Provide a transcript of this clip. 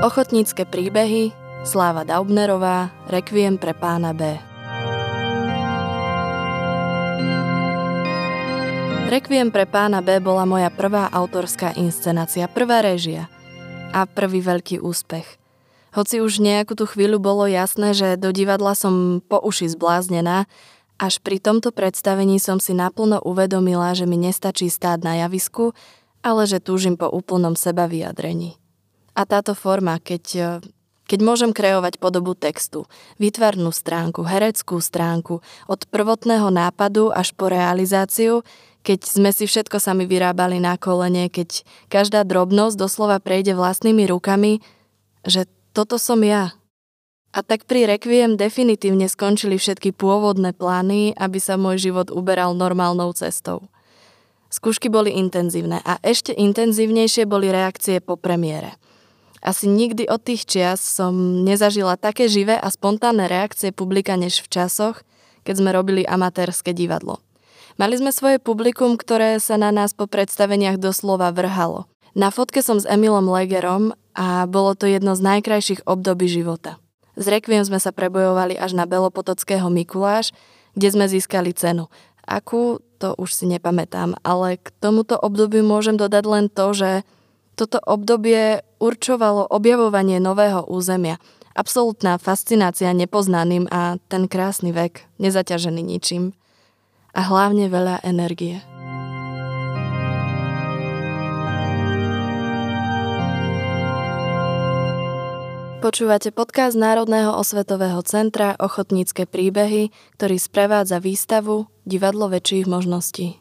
Ochotnícke príbehy, Sláva Daubnerová, Requiem pre pána B. Requiem pre pána B bola moja prvá autorská inscenácia, prvá režia a prvý veľký úspech. Hoci už nejakú tú chvíľu bolo jasné, že do divadla som po uši zbláznená, až pri tomto predstavení som si naplno uvedomila, že mi nestačí stáť na javisku, ale že túžim po úplnom seba vyjadrení. A táto forma, keď, e, keď môžem kreovať podobu textu, výtvarnú stránku, hereckú stránku, od prvotného nápadu až po realizáciu, keď sme si všetko sami vyrábali na kolene, keď každá drobnosť doslova prejde vlastnými rukami, že toto som ja. A tak pri Requiem definitívne skončili všetky pôvodné plány, aby sa môj život uberal normálnou cestou. Skúšky boli intenzívne a ešte intenzívnejšie boli reakcie po premiére. Asi nikdy od tých čias som nezažila také živé a spontánne reakcie publika než v časoch, keď sme robili amatérske divadlo. Mali sme svoje publikum, ktoré sa na nás po predstaveniach doslova vrhalo. Na fotke som s Emilom Legerom a bolo to jedno z najkrajších období života. Z Requiem sme sa prebojovali až na Belopotockého Mikuláš, kde sme získali cenu. Akú, to už si nepamätám, ale k tomuto obdobiu môžem dodať len to, že toto obdobie určovalo objavovanie nového územia, absolútna fascinácia nepoznaným a ten krásny vek, nezaťažený ničím. A hlavne veľa energie. Počúvate podcast Národného osvetového centra Ochotnícke príbehy, ktorý sprevádza výstavu Divadlo väčších možností.